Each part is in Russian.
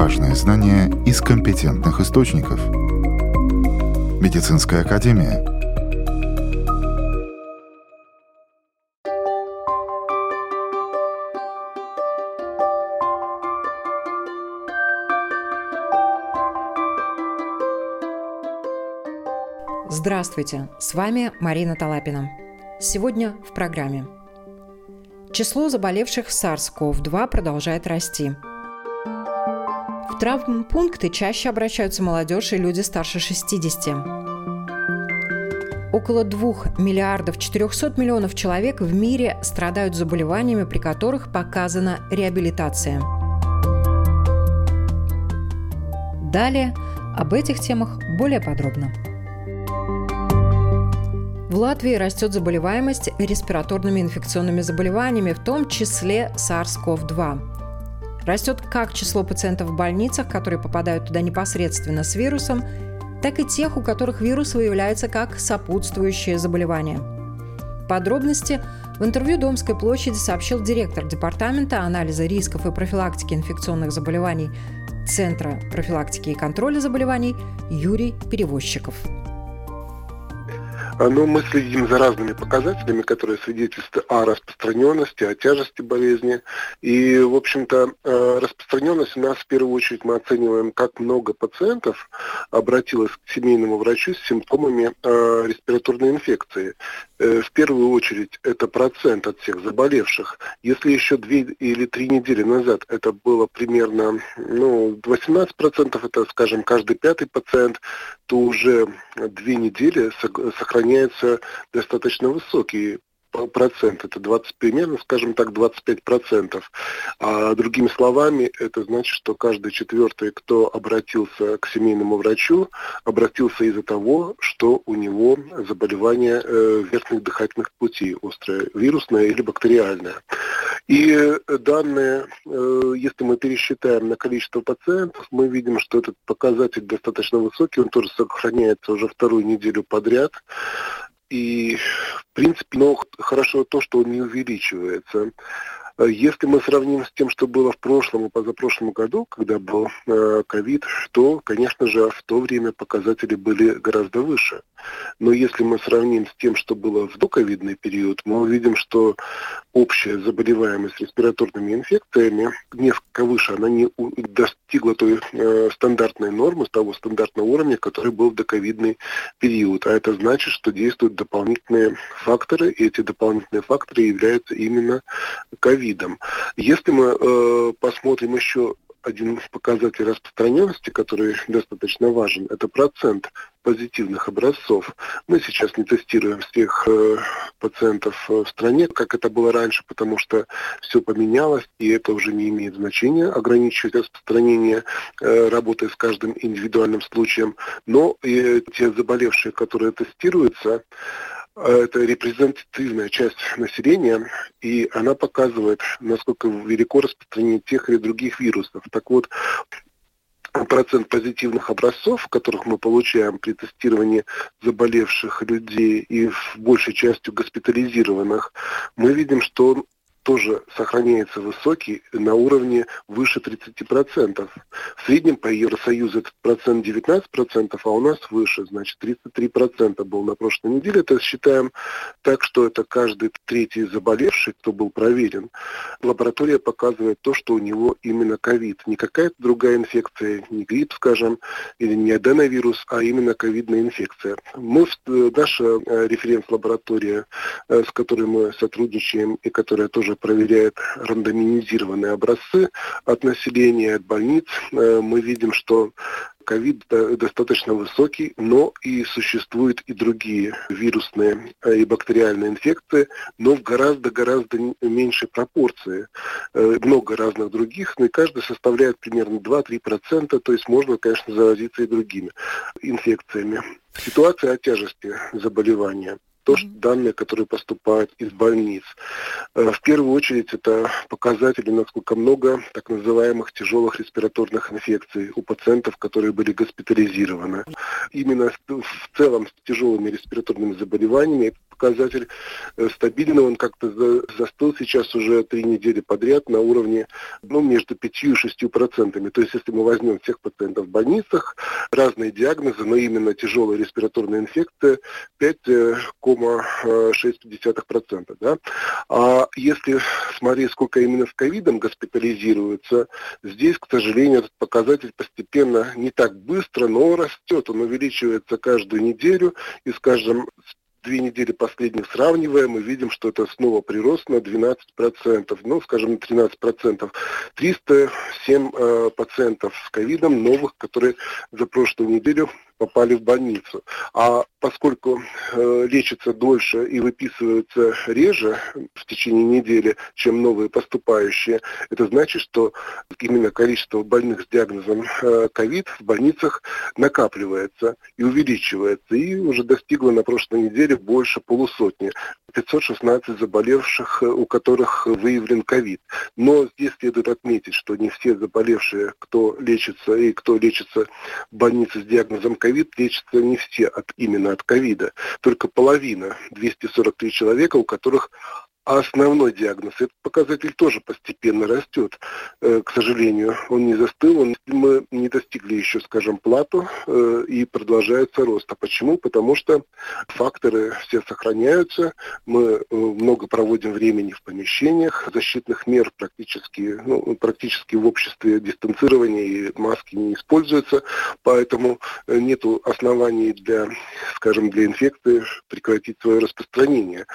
важные знания из компетентных источников. Медицинская академия. Здравствуйте, с вами Марина Талапина. Сегодня в программе. Число заболевших SARS-CoV-2 продолжает расти – травмпункты чаще обращаются молодежь и люди старше 60. Около 2 миллиардов 400 миллионов человек в мире страдают заболеваниями, при которых показана реабилитация. Далее об этих темах более подробно. В Латвии растет заболеваемость респираторными инфекционными заболеваниями, в том числе SARS-CoV-2. Растет как число пациентов в больницах, которые попадают туда непосредственно с вирусом, так и тех, у которых вирус выявляется как сопутствующее заболевание. Подробности в интервью Домской площади сообщил директор Департамента анализа рисков и профилактики инфекционных заболеваний Центра профилактики и контроля заболеваний Юрий Перевозчиков. А, Но ну, мы следим за разными показателями, которые свидетельствуют о распространенности, о тяжести болезни. И, в общем-то, э, распространенность у нас в первую очередь мы оцениваем, как много пациентов обратилось к семейному врачу с симптомами э, респираторной инфекции. Э, в первую очередь это процент от всех заболевших. Если еще две или три недели назад это было примерно ну, 18%, это, скажем, каждый пятый пациент, то уже две недели сохраняется сохраняется достаточно высокий процент, это 20, примерно, скажем так, 25 процентов. А другими словами, это значит, что каждый четвертый, кто обратился к семейному врачу, обратился из-за того, что у него заболевание э, верхних дыхательных путей, острое вирусное или бактериальное. И данные, э, если мы пересчитаем на количество пациентов, мы видим, что этот показатель достаточно высокий, он тоже сохраняется уже вторую неделю подряд. И, в принципе, но хорошо то, что он не увеличивается. Э, если мы сравним с тем, что было в прошлом и позапрошлом году, когда был э, ковид, то, конечно же, в то время показатели были гораздо выше. Но если мы сравним с тем, что было в доковидный период, мы увидим, что общая заболеваемость респираторными инфекциями несколько выше, она не достигла той э, стандартной нормы, того стандартного уровня, который был в доковидный период. А это значит, что действуют дополнительные факторы, и эти дополнительные факторы являются именно ковид видом. Если мы э, посмотрим еще один показатель распространенности, который достаточно важен, это процент позитивных образцов. Мы сейчас не тестируем всех э, пациентов в стране, как это было раньше, потому что все поменялось, и это уже не имеет значения ограничивать распространение, э, работая с каждым индивидуальным случаем. Но и те заболевшие, которые тестируются, это репрезентативная часть населения, и она показывает, насколько велико распространение тех или других вирусов. Так вот, процент позитивных образцов, которых мы получаем при тестировании заболевших людей и в большей частью госпитализированных, мы видим, что он тоже сохраняется высокий на уровне выше 30%. В среднем по Евросоюзу этот процент 19%, а у нас выше, значит 33% был на прошлой неделе. Это считаем так, что это каждый третий заболевший, кто был проверен. Лаборатория показывает то, что у него именно ковид. Не какая-то другая инфекция, не грипп, скажем, или не аденовирус, а именно ковидная инфекция. Мы, э, наша э, референс-лаборатория, э, с которой мы сотрудничаем и которая тоже также проверяет рандомизированные образцы от населения, от больниц. Э, мы видим, что ковид достаточно высокий, но и существуют и другие вирусные э, и бактериальные инфекции, но в гораздо-гораздо меньшей пропорции. Э, много разных других, но и каждый составляет примерно 2-3%, то есть можно, конечно, заразиться и другими инфекциями. Ситуация о тяжести заболевания то, что данные, которые поступают из больниц. Э, в первую очередь это показатели, насколько много так называемых тяжелых респираторных инфекций у пациентов, которые были госпитализированы. Именно в целом с тяжелыми респираторными заболеваниями показатель э, стабильный, он как-то застыл сейчас уже три недели подряд на уровне ну, между 5 и 6 процентами. То есть если мы возьмем всех пациентов в больницах, разные диагнозы, но именно тяжелая респираторная инфекция 5,6%. Да? А если смотреть, сколько именно с ковидом госпитализируется, здесь, к сожалению, этот показатель постепенно не так быстро, но растет. Он увеличивается каждую неделю, и с каждым две недели последних сравниваем, мы видим, что это снова прирост на 12%, ну, скажем, на 13%. 307 э, пациентов с ковидом новых, которые за прошлую неделю попали в больницу. А поскольку э, лечатся дольше и выписываются реже в течение недели, чем новые поступающие, это значит, что именно количество больных с диагнозом э, ковид в больницах накапливается и увеличивается. И уже достигло на прошлой неделе больше полусотни. 516 заболевших, э, у которых выявлен ковид. Но здесь следует отметить, что не все заболевшие, кто лечится и кто лечится в больнице с диагнозом ковид, лечатся не все от, именно от ковида. Только половина, 243 человека, у которых а основной диагноз, этот показатель тоже постепенно растет. Э, к сожалению, он не застыл, он, мы не достигли еще, скажем, плату э, и продолжается рост. А почему? Потому что факторы все сохраняются, мы э, много проводим времени в помещениях, защитных мер практически, ну, практически в обществе дистанцирования и маски не используются, поэтому нет оснований для, скажем, для инфекции прекратить свое распространение.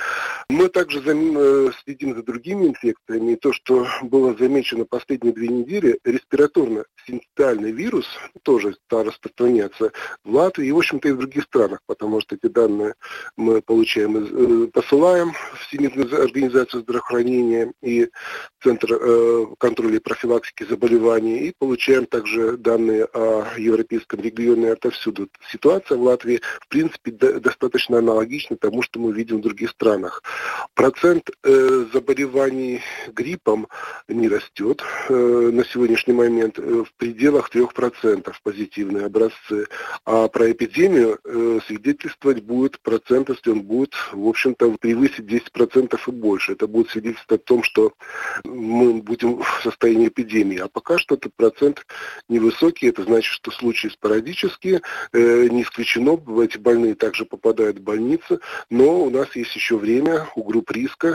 Мы также заметили следим за другими инфекциями, и то, что было замечено последние две недели, респираторно-синцитиальный вирус тоже стал распространяться в Латвии и, в общем-то, и в других странах, потому что эти данные мы получаем, э, посылаем в Всемирную организацию здравоохранения и Центр э, контроля и профилактики заболеваний, и получаем также данные о европейском регионе отовсюду. Ситуация в Латвии, в принципе, достаточно аналогична тому, что мы видим в других странах. Процент Процент э, заболеваний гриппом не растет э, на сегодняшний момент э, в пределах 3% позитивные образцы. А про эпидемию э, свидетельствовать будет процент, если он будет, в общем-то, превысить 10% и больше. Это будет свидетельствовать о том, что мы будем в состоянии эпидемии. А пока что этот процент невысокий. Это значит, что случаи спорадические. Э, не исключено, эти больные также попадают в больницы. Но у нас есть еще время у групп риска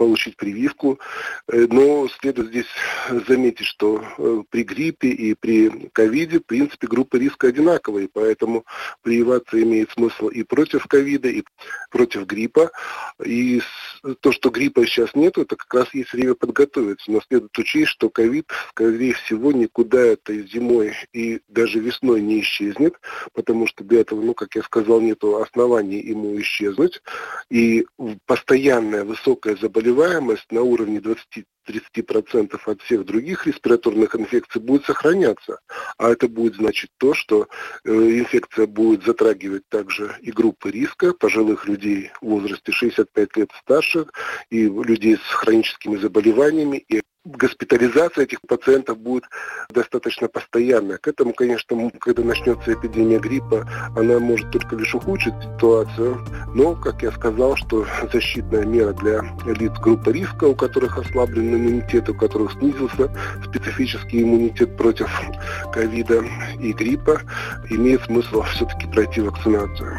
получить прививку. Э, но следует здесь заметить, что э, при гриппе и при ковиде, в принципе, группы риска одинаковые, поэтому прививаться имеет смысл и против ковида, и против гриппа. И то, что гриппа сейчас нет, это как раз есть время подготовиться. Но следует учесть, что ковид, скорее всего, никуда это зимой и даже весной не исчезнет, потому что для этого, ну, как я сказал, нет оснований ему исчезнуть. И постоянная высокая заболеваемость заболеваемость на уровне 20 30% от всех других респираторных инфекций будет сохраняться. А это будет значить то, что э, инфекция будет затрагивать также и группы риска пожилых людей в возрасте 65 лет старше, и людей с хроническими заболеваниями, и госпитализация этих пациентов будет достаточно постоянная. К этому, конечно, когда начнется эпидемия гриппа, она может только лишь ухудшить ситуацию. Но, как я сказал, что защитная мера для лиц группы риска, у которых ослаблен иммунитет, у которых снизился специфический иммунитет против ковида и гриппа, имеет смысл все-таки пройти вакцинацию.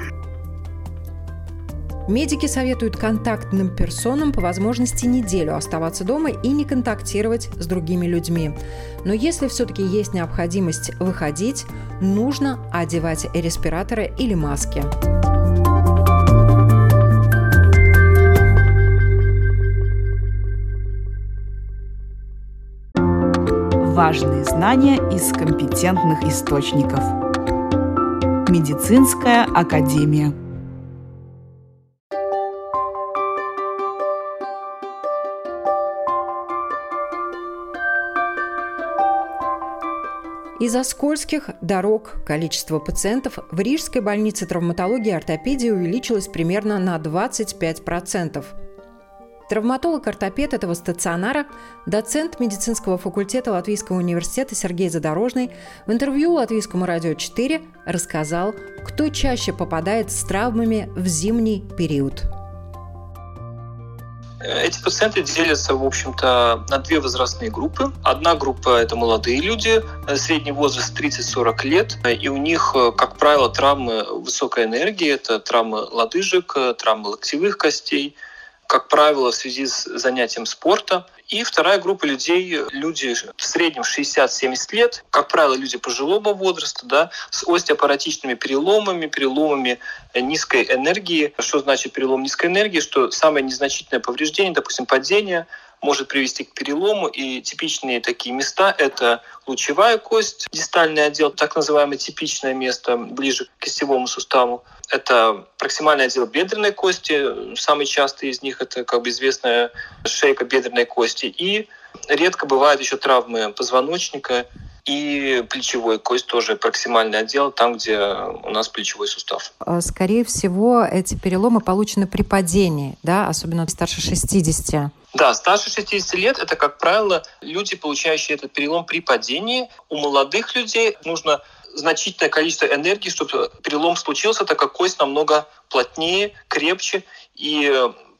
Медики советуют контактным персонам по возможности неделю оставаться дома и не контактировать с другими людьми. Но если все-таки есть необходимость выходить, нужно одевать респираторы или маски. Важные знания из компетентных источников. Медицинская академия. Из-за скользких дорог количество пациентов в Рижской больнице травматологии и ортопедии увеличилось примерно на 25%. Травматолог-ортопед этого стационара, доцент медицинского факультета Латвийского университета Сергей Задорожный в интервью Латвийскому радио 4 рассказал, кто чаще попадает с травмами в зимний период. Эти пациенты делятся, в общем-то, на две возрастные группы. Одна группа – это молодые люди, средний возраст 30-40 лет, и у них, как правило, травмы высокой энергии, это травмы лодыжек, травмы локтевых костей, как правило, в связи с занятием спорта. И вторая группа людей, люди в среднем 60-70 лет, как правило, люди пожилого возраста, да, с остеопаратичными переломами, переломами низкой энергии. Что значит перелом низкой энергии? Что самое незначительное повреждение, допустим, падение, может привести к перелому. И типичные такие места – это лучевая кость, дистальный отдел, так называемое типичное место ближе к кистевому суставу. Это проксимальный отдел бедренной кости. Самый частый из них – это, как бы известная шейка бедренной кости. И редко бывают еще травмы позвоночника и плечевой кость тоже проксимальный отдел, там, где у нас плечевой сустав. Э, скорее всего, эти переломы получены при падении, да, особенно старше 60. Да, старше 60 лет это, как правило, люди, получающие этот перелом при падении. У молодых людей нужно значительное количество энергии, чтобы перелом случился, так как кость намного плотнее, крепче, и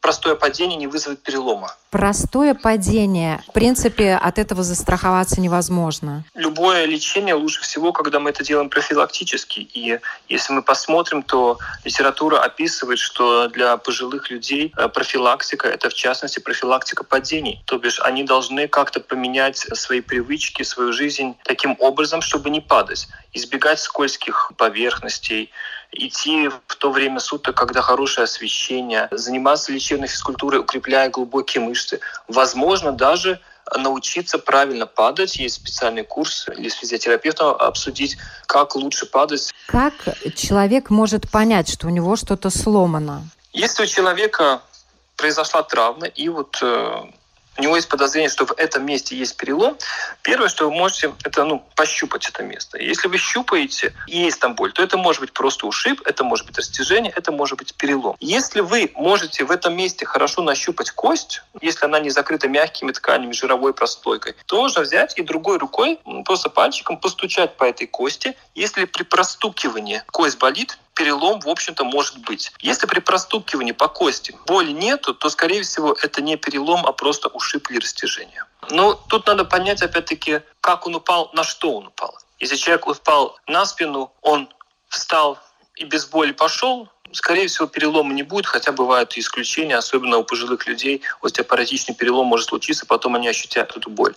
простое падение не вызовет перелома. Простое падение, в принципе, от этого застраховаться невозможно. Любое лечение лучше всего, когда мы это делаем профилактически. И если мы посмотрим, то литература описывает, что для пожилых людей э, профилактика — это, в частности, профилактика падений. То бишь они должны как-то поменять свои привычки, свою жизнь таким образом, чтобы не падать, избегать скользких поверхностей, идти в то время суток, когда хорошее освещение, заниматься лечебной физкультурой, укрепляя глубокие мышцы. Возможно, даже научиться правильно падать. Есть специальный курс или с физиотерапевтом обсудить, как лучше падать. Как человек может понять, что у него что-то сломано? Если у человека произошла травма, и вот э, у него есть подозрение, что в этом месте есть перелом, первое, что вы можете, это ну, пощупать это место. Если вы щупаете и есть там боль, то это может быть просто ушиб, это может быть растяжение, это может быть перелом. Если вы можете в этом месте хорошо нащупать кость, если она не закрыта мягкими тканями, жировой прослойкой, то можно взять и другой рукой, просто пальчиком постучать по этой кости. Если при простукивании кость болит, перелом, в общем-то, может быть. Если при простукивании по кости боли нету, то, скорее всего, это не перелом, а просто ушиб или растяжение. Но тут надо понять, опять-таки, как он упал, на что он упал. Если человек упал на спину, он встал и без боли пошел, скорее всего, перелома не будет, хотя бывают исключения, особенно у пожилых людей остеопаратичный перелом может случиться, потом они ощутят эту боль.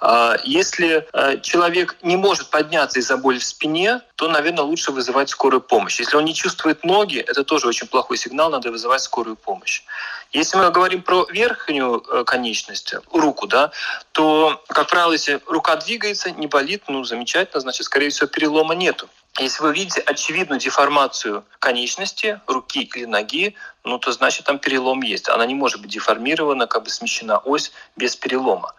А, если а, человек не может подняться из-за боли в спине, то, наверное, лучше вызывать скорую помощь. Если он не чувствует ноги, это тоже очень плохой сигнал, надо вызывать скорую помощь. Если мы говорим про верхнюю э, конечность, руку, да, то, как правило, если рука двигается, не болит, ну, замечательно, значит, скорее всего, перелома нету. Если вы видите очевидную деформацию конечности, руки или ноги, ну то значит там перелом есть. Она не может быть деформирована, как бы смещена ось без перелома.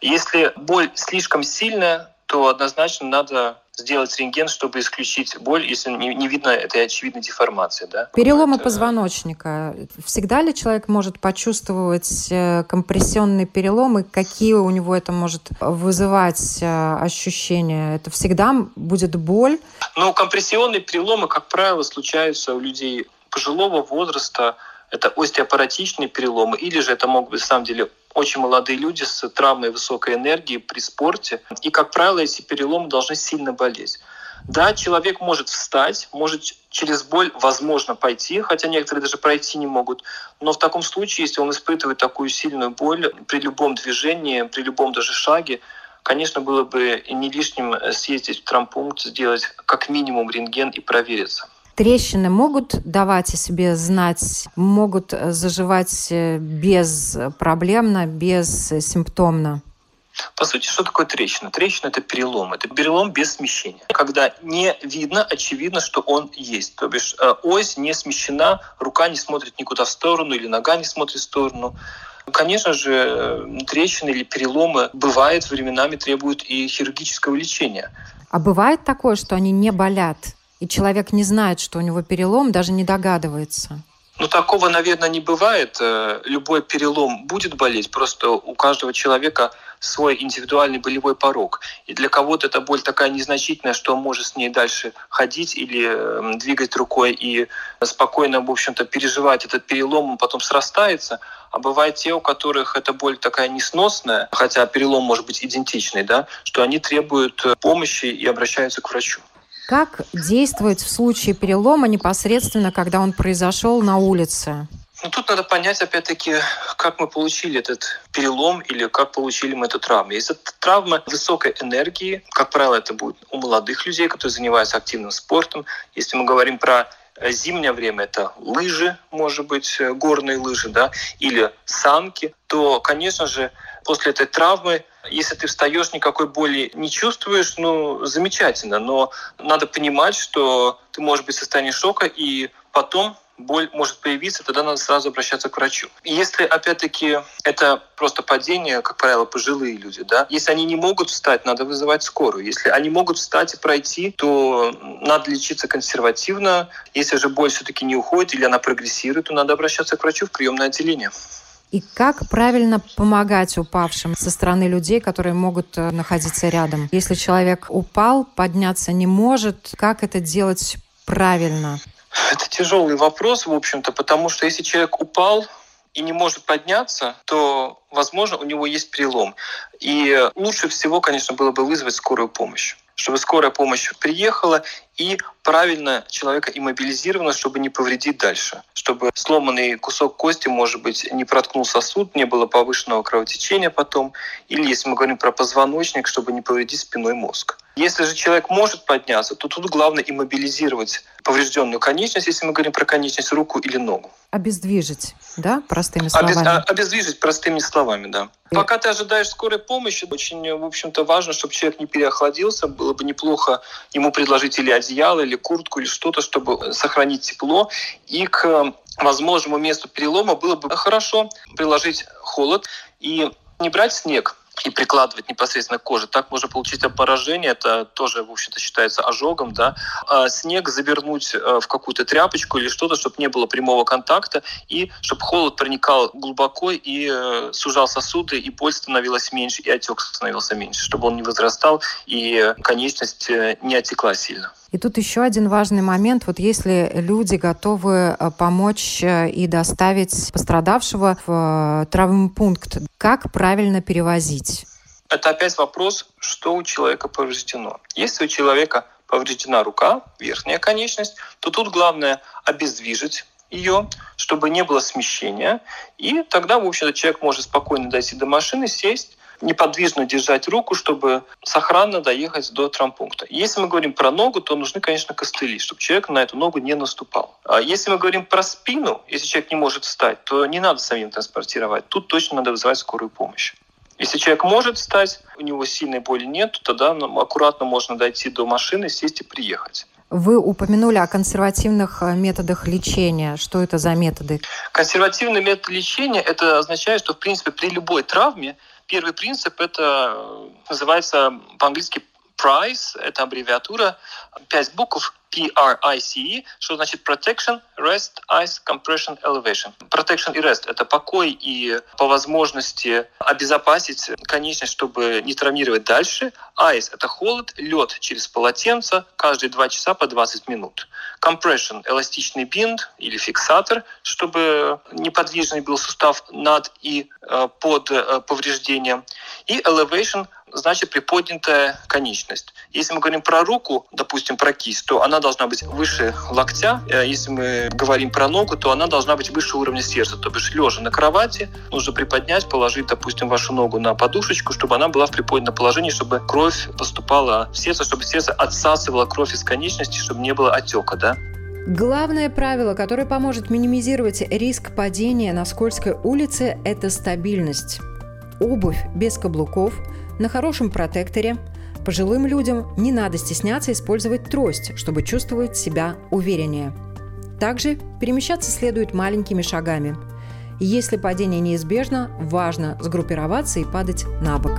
Если боль слишком сильная, то однозначно надо сделать рентген, чтобы исключить боль, если не, не видно этой очевидной деформации. Да? Переломы Это... позвоночника. Всегда ли человек может почувствовать э, компрессионный перелом и какие у него это может вызывать э, ощущения? Это всегда будет боль? Ну, компрессионные переломы, как правило, случаются у людей пожилого возраста, это остеопаратичные переломы, или же это могут быть, на самом деле, очень молодые люди с травмой высокой энергии при спорте. И, как правило, эти переломы должны сильно болеть. Да, человек может встать, может через боль, возможно, пойти, хотя некоторые даже пройти не могут. Но в таком случае, если он испытывает такую сильную боль при любом движении, при любом даже шаге, конечно, было бы не лишним съездить в травмпункт, сделать как минимум рентген и провериться. Трещины могут давать о себе знать, могут э, заживать э, беспроблемно, бессимптомно? По сути, что такое трещина? Трещина – это перелом. Это перелом без смещения. Когда не видно, очевидно, что он есть. То бишь э, ось не смещена, рука не смотрит никуда в сторону или нога не смотрит в сторону. Конечно же, трещины или переломы бывают временами требуют и хирургического лечения. А бывает такое, что они не болят? И человек не знает, что у него перелом, даже не догадывается. Ну, такого, наверное, не бывает. Э, любой перелом будет болеть, просто у каждого человека свой индивидуальный болевой порог. И для кого-то эта боль такая незначительная, что он может с ней дальше ходить или эм, двигать рукой и спокойно, в общем-то, переживать этот перелом, он потом срастается. А бывает те, у которых эта боль такая несносная, хотя перелом может быть идентичный, да, что они требуют э, помощи и обращаются к врачу. Как действовать в случае перелома непосредственно, когда он произошел на улице? Ну, тут надо понять, опять-таки, как мы получили этот перелом или как получили мы эту травму. Если это травма высокой энергии, как правило, это будет у молодых людей, которые занимаются активным спортом. Если мы говорим про зимнее время это лыжи, может быть, горные лыжи, да, или санки, то, конечно же, после этой травмы если ты встаешь, никакой боли не чувствуешь, ну, замечательно. Но надо понимать, что ты можешь быть в состоянии шока, и потом боль может появиться, тогда надо сразу обращаться к врачу. Если, опять-таки, это просто падение, как правило, пожилые люди, да, если они не могут встать, надо вызывать скорую. Если они могут встать и пройти, то надо лечиться консервативно. Если же боль все-таки не уходит или она прогрессирует, то надо обращаться к врачу в приемное отделение. И как правильно помогать упавшим со стороны людей, которые могут э, находиться рядом? Если человек упал, подняться не может, как это делать правильно? Это тяжелый вопрос, в общем-то, потому что если человек упал, и не может подняться, то, возможно, у него есть перелом. И лучше всего, конечно, было бы вызвать скорую помощь чтобы скорая помощь приехала и правильно человека иммобилизировано, чтобы не повредить дальше. Чтобы сломанный кусок кости, может быть, не проткнул сосуд, не было повышенного кровотечения потом. Или, если мы говорим про позвоночник, чтобы не повредить спиной мозг. Если же человек может подняться, то тут главное иммобилизировать поврежденную конечность, если мы говорим про конечность, руку или ногу. Обездвижить, да, простыми словами? Обез, а, обездвижить простыми словами, да. И... Пока ты ожидаешь скорой помощи, очень, в общем-то, важно, чтобы человек не переохладился. Было бы неплохо ему предложить или одеяло, или куртку, или что-то, чтобы сохранить тепло. И к возможному месту перелома было бы хорошо приложить холод и не брать снег и прикладывать непосредственно к коже. Так можно получить поражение, это тоже, в общем-то, считается ожогом, да. А снег завернуть э, в какую-то тряпочку или что-то, чтобы не было прямого контакта, и чтобы холод проникал глубоко и э, сужал сосуды, и боль становилась меньше, и отек становился меньше, чтобы он не возрастал, и конечность э, не отекла сильно. И тут еще один важный момент. Вот если люди готовы э, помочь э, и доставить пострадавшего в э, травмпункт, как правильно перевозить? Это опять вопрос, что у человека повреждено. Если у человека повреждена рука, верхняя конечность, то тут главное обездвижить ее, чтобы не было смещения. И тогда, в общем-то, человек может спокойно дойти до машины, сесть, неподвижно держать руку, чтобы сохранно доехать до травмпункта. Если мы говорим про ногу, то нужны, конечно, костыли, чтобы человек на эту ногу не наступал. А если мы говорим про спину, если человек не может встать, то не надо самим транспортировать. Тут точно надо вызывать скорую помощь. Если человек может встать, у него сильной боли нет, тогда аккуратно можно дойти до машины, сесть и приехать. Вы упомянули о консервативных э, методах лечения. Что это за методы? Консервативный метод лечения – это означает, что, в принципе, при любой травме Первый принцип это э, называется по-английски PRICE, это аббревиатура, пять букв PRICE, что значит Protection, Rest, Ice, Compression, Elevation. Protection и Rest – это покой и по возможности обезопасить конечность, чтобы не травмировать дальше. Ice – это холод, лед через полотенце каждые 2 часа по 20 минут. Compression – эластичный бинт или фиксатор, чтобы неподвижный был сустав над и э, под э, повреждением. И Elevation – значит приподнятая конечность. Если мы говорим про руку, допустим, про кисть, то она должна быть выше локтя. Э, если мы говорим про ногу, то она должна быть выше уровня сердца. То бишь, лежа на кровати, нужно приподнять, положить, допустим, вашу ногу на подушечку, чтобы она была в приподнятом положении, чтобы кровь поступала в сердце, чтобы сердце отсасывало кровь из конечности, чтобы не было отека, да? Главное правило, которое поможет минимизировать риск падения на скользкой улице – это стабильность. Обувь без каблуков – на хорошем протекторе. Пожилым людям не надо стесняться использовать трость, чтобы чувствовать себя увереннее. Также перемещаться следует маленькими шагами. Если падение неизбежно, важно сгруппироваться и падать на бок.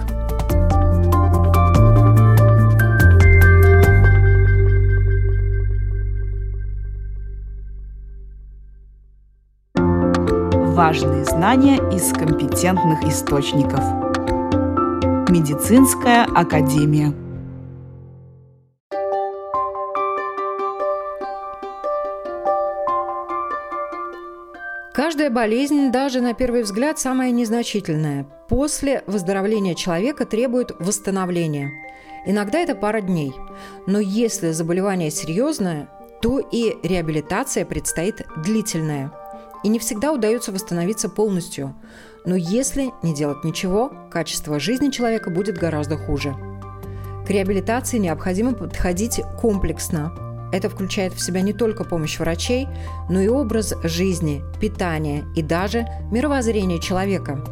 Важные знания из компетентных источников. Медицинская академия. Каждая болезнь, даже на первый взгляд самая незначительная, после выздоровления человека требует восстановления. Иногда это пара дней. Но если заболевание серьезное, то и реабилитация предстоит длительная. И не всегда удается восстановиться полностью. Но если не делать ничего, качество жизни человека будет гораздо хуже. К реабилитации необходимо подходить комплексно, это включает в себя не только помощь врачей, но и образ жизни, питание и даже мировоззрение человека.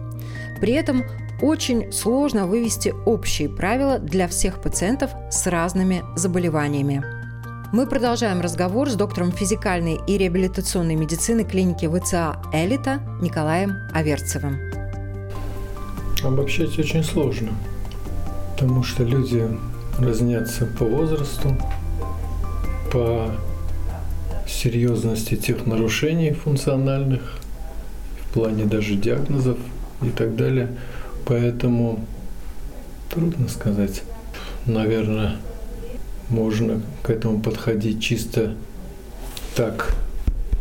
При этом очень сложно вывести общие правила для всех пациентов с разными заболеваниями. Мы продолжаем разговор с доктором физикальной и реабилитационной медицины клиники ВЦА «Элита» Николаем Аверцевым. Обобщать очень сложно, потому что люди разнятся по возрасту, по серьезности тех нарушений функциональных, в плане даже диагнозов и так далее. Поэтому трудно сказать. Наверное, можно к этому подходить чисто так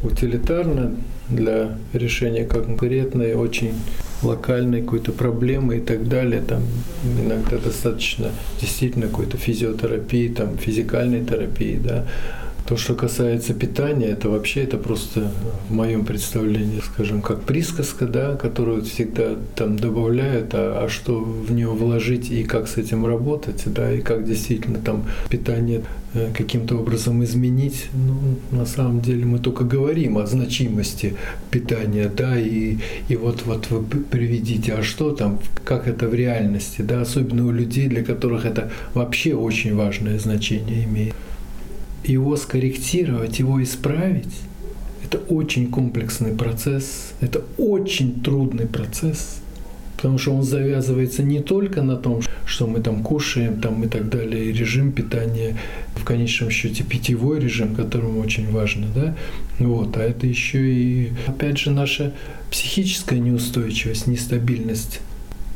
утилитарно для решения конкретной, очень локальной какой-то проблемы и так далее. Там иногда достаточно действительно какой-то физиотерапии, там, физикальной терапии, да, то, что касается питания, это вообще это просто в моем представлении, скажем, как присказка, да, которую всегда там добавляют, а, а что в нее вложить и как с этим работать, да, и как действительно там питание э, каким-то образом изменить. Ну, на самом деле мы только говорим о значимости питания, да, и, и вот, вот вы приведите, а что там, как это в реальности, да, особенно у людей, для которых это вообще очень важное значение имеет его скорректировать, его исправить, это очень комплексный процесс, это очень трудный процесс, потому что он завязывается не только на том, что мы там кушаем там и так далее, и режим питания, в конечном счете питьевой режим, которому очень важно, да, вот, а это еще и, опять же, наша психическая неустойчивость, нестабильность,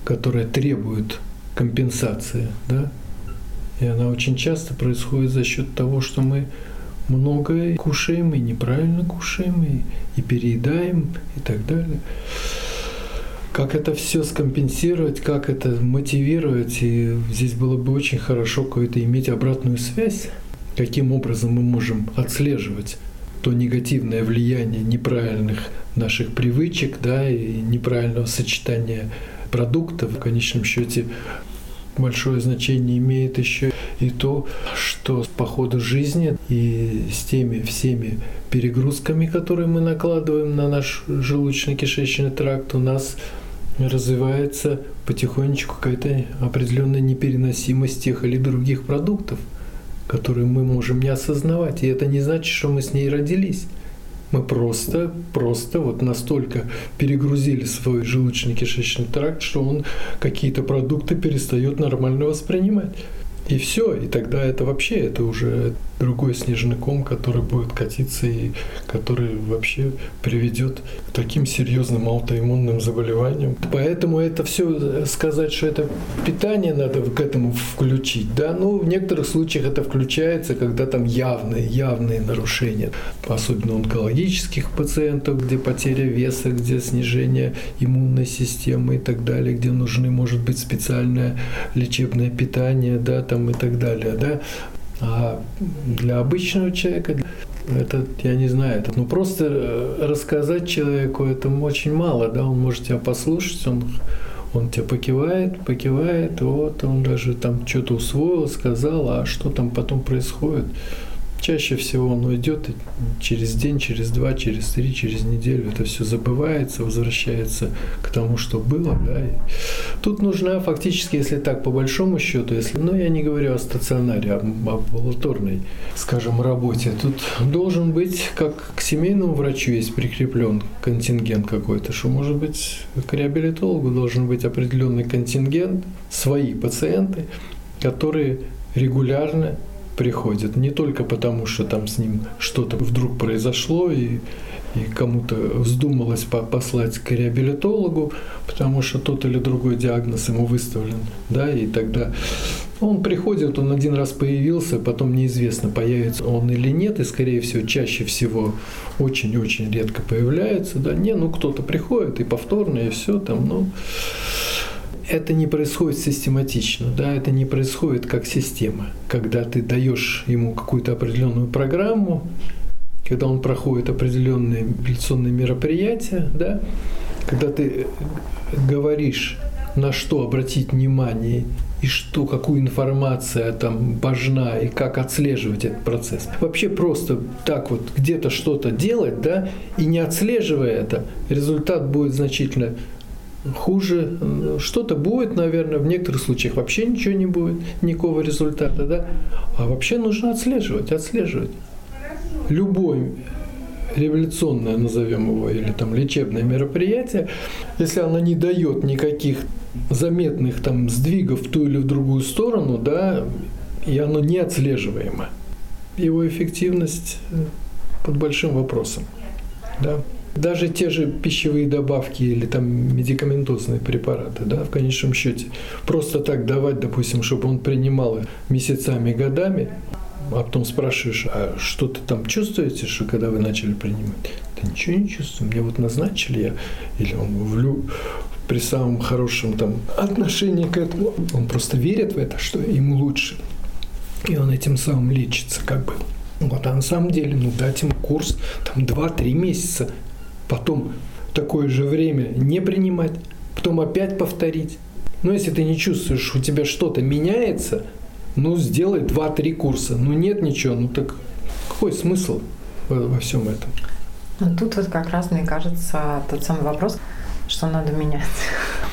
которая требует компенсации, да, и она очень часто происходит за счет того, что мы много кушаем и неправильно кушаем, и, и переедаем и так далее. Как это все скомпенсировать, как это мотивировать, и здесь было бы очень хорошо какое-то иметь обратную связь, каким образом мы можем отслеживать то негативное влияние неправильных наших привычек, да, и неправильного сочетания продуктов, в конечном счете большое значение имеет еще и то, что по ходу жизни и с теми всеми перегрузками, которые мы накладываем на наш желудочно-кишечный тракт, у нас развивается потихонечку какая-то определенная непереносимость тех или других продуктов, которые мы можем не осознавать. И это не значит, что мы с ней родились. Мы просто, просто вот настолько перегрузили свой желудочно-кишечный тракт, что он какие-то продукты перестает нормально воспринимать. И все, и тогда это вообще, это уже другой снежный ком, который будет катиться и который вообще приведет к таким серьезным аутоиммунным заболеваниям. Поэтому это все сказать, что это питание надо к этому включить, да, ну в некоторых случаях это включается, когда там явные, явные нарушения, особенно онкологических пациентов, где потеря веса, где снижение иммунной системы и так далее, где нужны, может быть, специальное лечебное питание, да, там и так далее, да. А для обычного человека это, я не знаю, это, ну просто э, рассказать человеку это очень мало, да, он может тебя послушать, он, он тебя покивает, покивает, вот он даже там что-то усвоил, сказал, а что там потом происходит, Чаще всего он уйдет через день, через два, через три, через неделю. Это все забывается, возвращается к тому, что было. Да. И тут нужна фактически, если так по большому счету, если, ну я не говорю о стационаре, а об амбулаторной, скажем, работе, тут должен быть, как к семейному врачу есть прикреплен контингент какой-то, что может быть к реабилитологу должен быть определенный контингент, свои пациенты, которые регулярно приходит. Не только потому, что там с ним что-то вдруг произошло, и и кому-то вздумалось послать к реабилитологу, потому что тот или другой диагноз ему выставлен, да, и тогда он приходит, он один раз появился, потом неизвестно, появится он или нет, и, скорее всего, чаще всего очень-очень редко появляется, да, не, ну кто-то приходит и повторно, и все там, ну, это не происходит систематично, да, это не происходит как система, когда ты даешь ему какую-то определенную программу, когда он проходит определенные реабилитационные мероприятия, да, когда ты говоришь, на что обратить внимание и что, какую информация там важна и как отслеживать этот процесс. Вообще просто так вот где-то что-то делать, да, и не отслеживая это, результат будет значительно хуже. Что-то будет, наверное, в некоторых случаях вообще ничего не будет, никакого результата, да. А вообще нужно отслеживать, отслеживать любое революционное, назовем его, или там лечебное мероприятие, если оно не дает никаких заметных там сдвигов в ту или в другую сторону, да, и оно не отслеживаемо, его эффективность э, под большим вопросом. Да. Даже те же пищевые добавки или там медикаментозные препараты, да, в конечном счете, просто так давать, допустим, чтобы он принимал месяцами, годами, а потом спрашиваешь, а что ты там чувствуете, что когда вы начали принимать? Да ничего не чувствую, мне вот назначили я, или он влю, при самом хорошем там отношении к этому, он просто верит в это, что ему лучше. И он этим самым лечится, как бы. Вот, а на самом деле, ну, дать ему курс там 2-3 месяца, потом такое же время не принимать, потом опять повторить. Но если ты не чувствуешь, у тебя что-то меняется, ну, сделай 2-3 курса. Ну, нет ничего, ну так какой смысл во, во всем этом? Ну, тут вот как раз, мне кажется, тот самый вопрос, что надо менять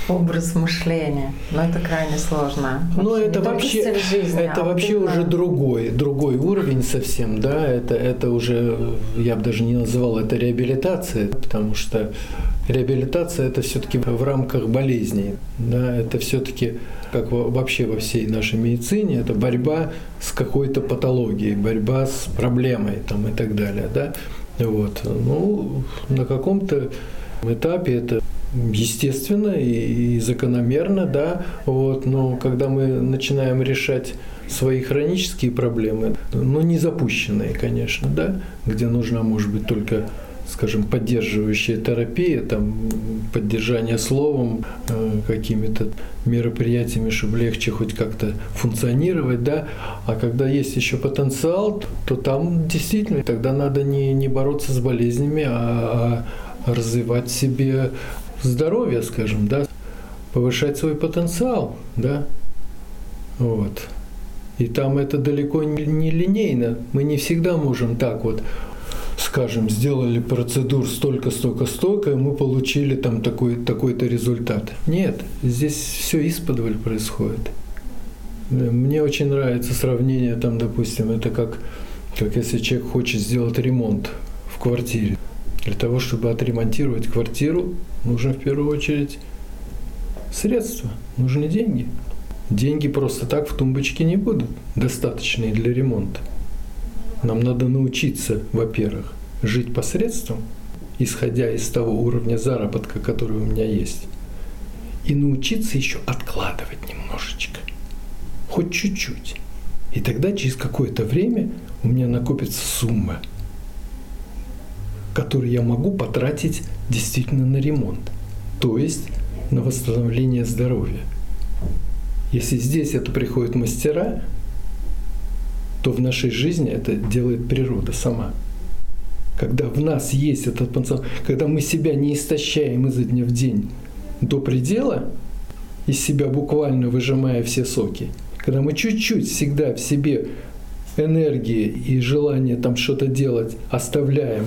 образ мышления. Но это крайне сложно. Ну, это вообще, жизни, это а вообще именно... уже другой, другой уровень совсем, да, это, это уже, я бы даже не называл это реабилитацией, потому что реабилитация это все-таки в рамках болезней, да, это все-таки как вообще во всей нашей медицине, это борьба с какой-то патологией, борьба с проблемой там, и так далее. Да? Вот. Ну, на каком-то этапе это естественно и, и закономерно, да, вот, но когда мы начинаем решать свои хронические проблемы, ну, не запущенные, конечно, да, где нужна, может быть, только скажем, поддерживающая терапия, там, поддержание словом, э, какими-то мероприятиями, чтобы легче хоть как-то функционировать, да, а когда есть еще потенциал, то там действительно тогда надо не, не бороться с болезнями, а, а развивать себе здоровье, скажем, да, повышать свой потенциал, да, вот. И там это далеко не линейно. Мы не всегда можем так вот скажем, сделали процедур столько, столько, столько, и мы получили там такой, такой-то результат. Нет, здесь все исподволь происходит. Мне очень нравится сравнение, там, допустим, это как, как если человек хочет сделать ремонт в квартире. Для того, чтобы отремонтировать квартиру, нужно в первую очередь средства, нужны деньги. Деньги просто так в тумбочке не будут достаточные для ремонта. Нам надо научиться, во-первых, жить посредством, исходя из того уровня заработка, который у меня есть, и научиться еще откладывать немножечко, хоть чуть-чуть. И тогда через какое-то время у меня накопится сумма, которую я могу потратить действительно на ремонт, то есть на восстановление здоровья. Если здесь это приходят мастера, то в нашей жизни это делает природа сама. Когда в нас есть этот потенциал, когда мы себя не истощаем изо дня в день до предела, из себя буквально выжимая все соки, когда мы чуть-чуть всегда в себе энергии и желание там что-то делать оставляем,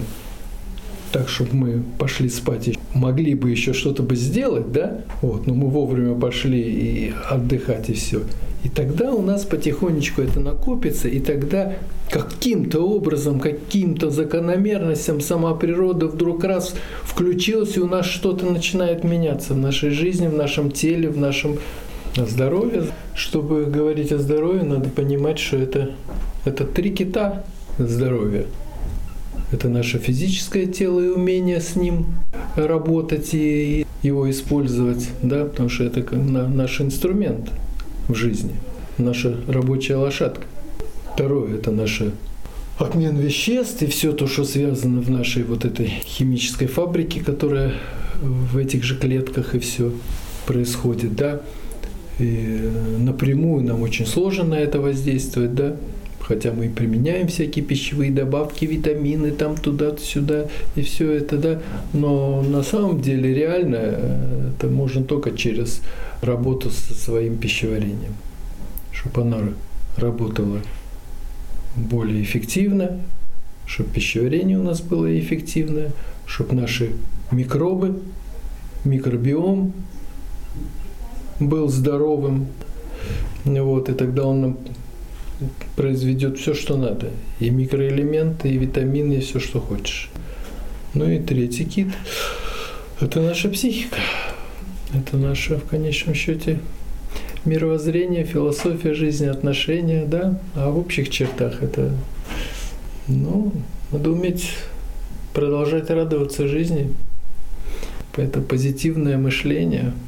так, чтобы мы пошли спать и могли бы еще что-то бы сделать, да, вот, но мы вовремя пошли и отдыхать и все. И тогда у нас потихонечку это накопится, и тогда каким-то образом, каким-то закономерностям сама природа вдруг раз включилась, и у нас что-то начинает меняться в нашей жизни, в нашем теле, в нашем здоровье. Чтобы говорить о здоровье, надо понимать, что это, это три кита здоровья. Это наше физическое тело и умение с ним работать и его использовать, да, потому что это наш инструмент в жизни, наша рабочая лошадка. Второе – это наша обмен веществ и все то, что связано в нашей вот этой химической фабрике, которая в этих же клетках и все происходит, да. И напрямую нам очень сложно на это воздействовать, да хотя мы применяем всякие пищевые добавки, витамины там туда-сюда и все это, да, но на самом деле реально э, это можно только через работу со своим пищеварением, чтобы оно работало более эффективно, чтобы пищеварение у нас было эффективное, чтобы наши микробы, микробиом был здоровым, вот, и тогда он нам произведет все, что надо. И микроэлементы, и витамины, и все, что хочешь. Ну и третий кит – это наша психика. Это наше, в конечном счете, мировоззрение, философия жизни, отношения, да. А в общих чертах это, ну, надо уметь продолжать радоваться жизни. Это позитивное мышление –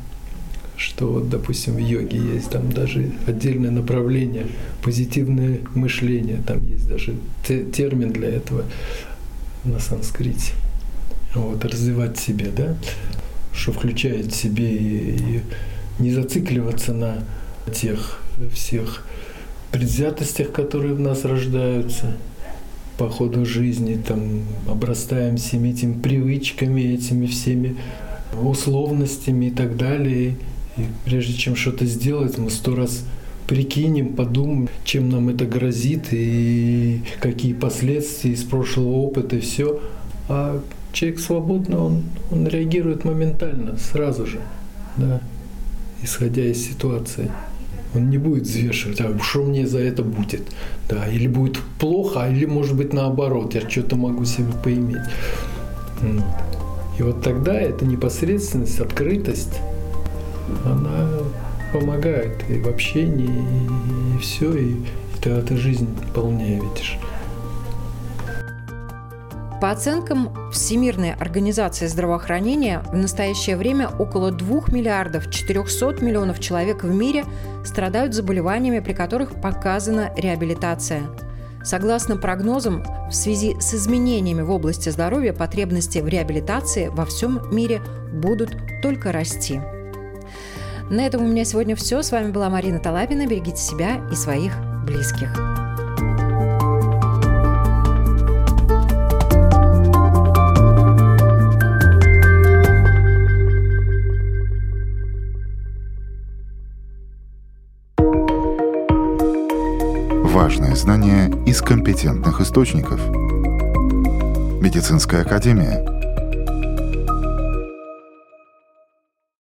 что вот, допустим, в йоге есть там даже отдельное направление, позитивное мышление, там есть даже термин для этого на санскрите. Вот, развивать себе, да, что включает в себе и, и не зацикливаться на тех всех предвзятостях, которые в нас рождаются по ходу жизни, там, обрастаем всеми этими привычками, этими всеми условностями и так далее. И прежде чем что-то сделать, мы сто раз прикинем, подумаем, чем нам это грозит и какие последствия из прошлого опыта и все. А человек свободно, он, он реагирует моментально, сразу же, да, исходя из ситуации. Он не будет взвешивать, а что мне за это будет, да, или будет плохо, а или может быть наоборот, я что-то могу себе поиметь. И вот тогда эта непосредственность, открытость, она помогает и в общении, и, все, и, и тогда ты жизнь полнее видишь. По оценкам Всемирной организации здравоохранения, в настоящее время около 2 миллиардов 400 миллионов человек в мире страдают заболеваниями, при которых показана реабилитация. Согласно прогнозам, в связи с изменениями в области здоровья потребности в реабилитации во всем мире будут только расти. На этом у меня сегодня все. С вами была Марина Талапина. Берегите себя и своих близких. Важные знания из компетентных источников. Медицинская академия –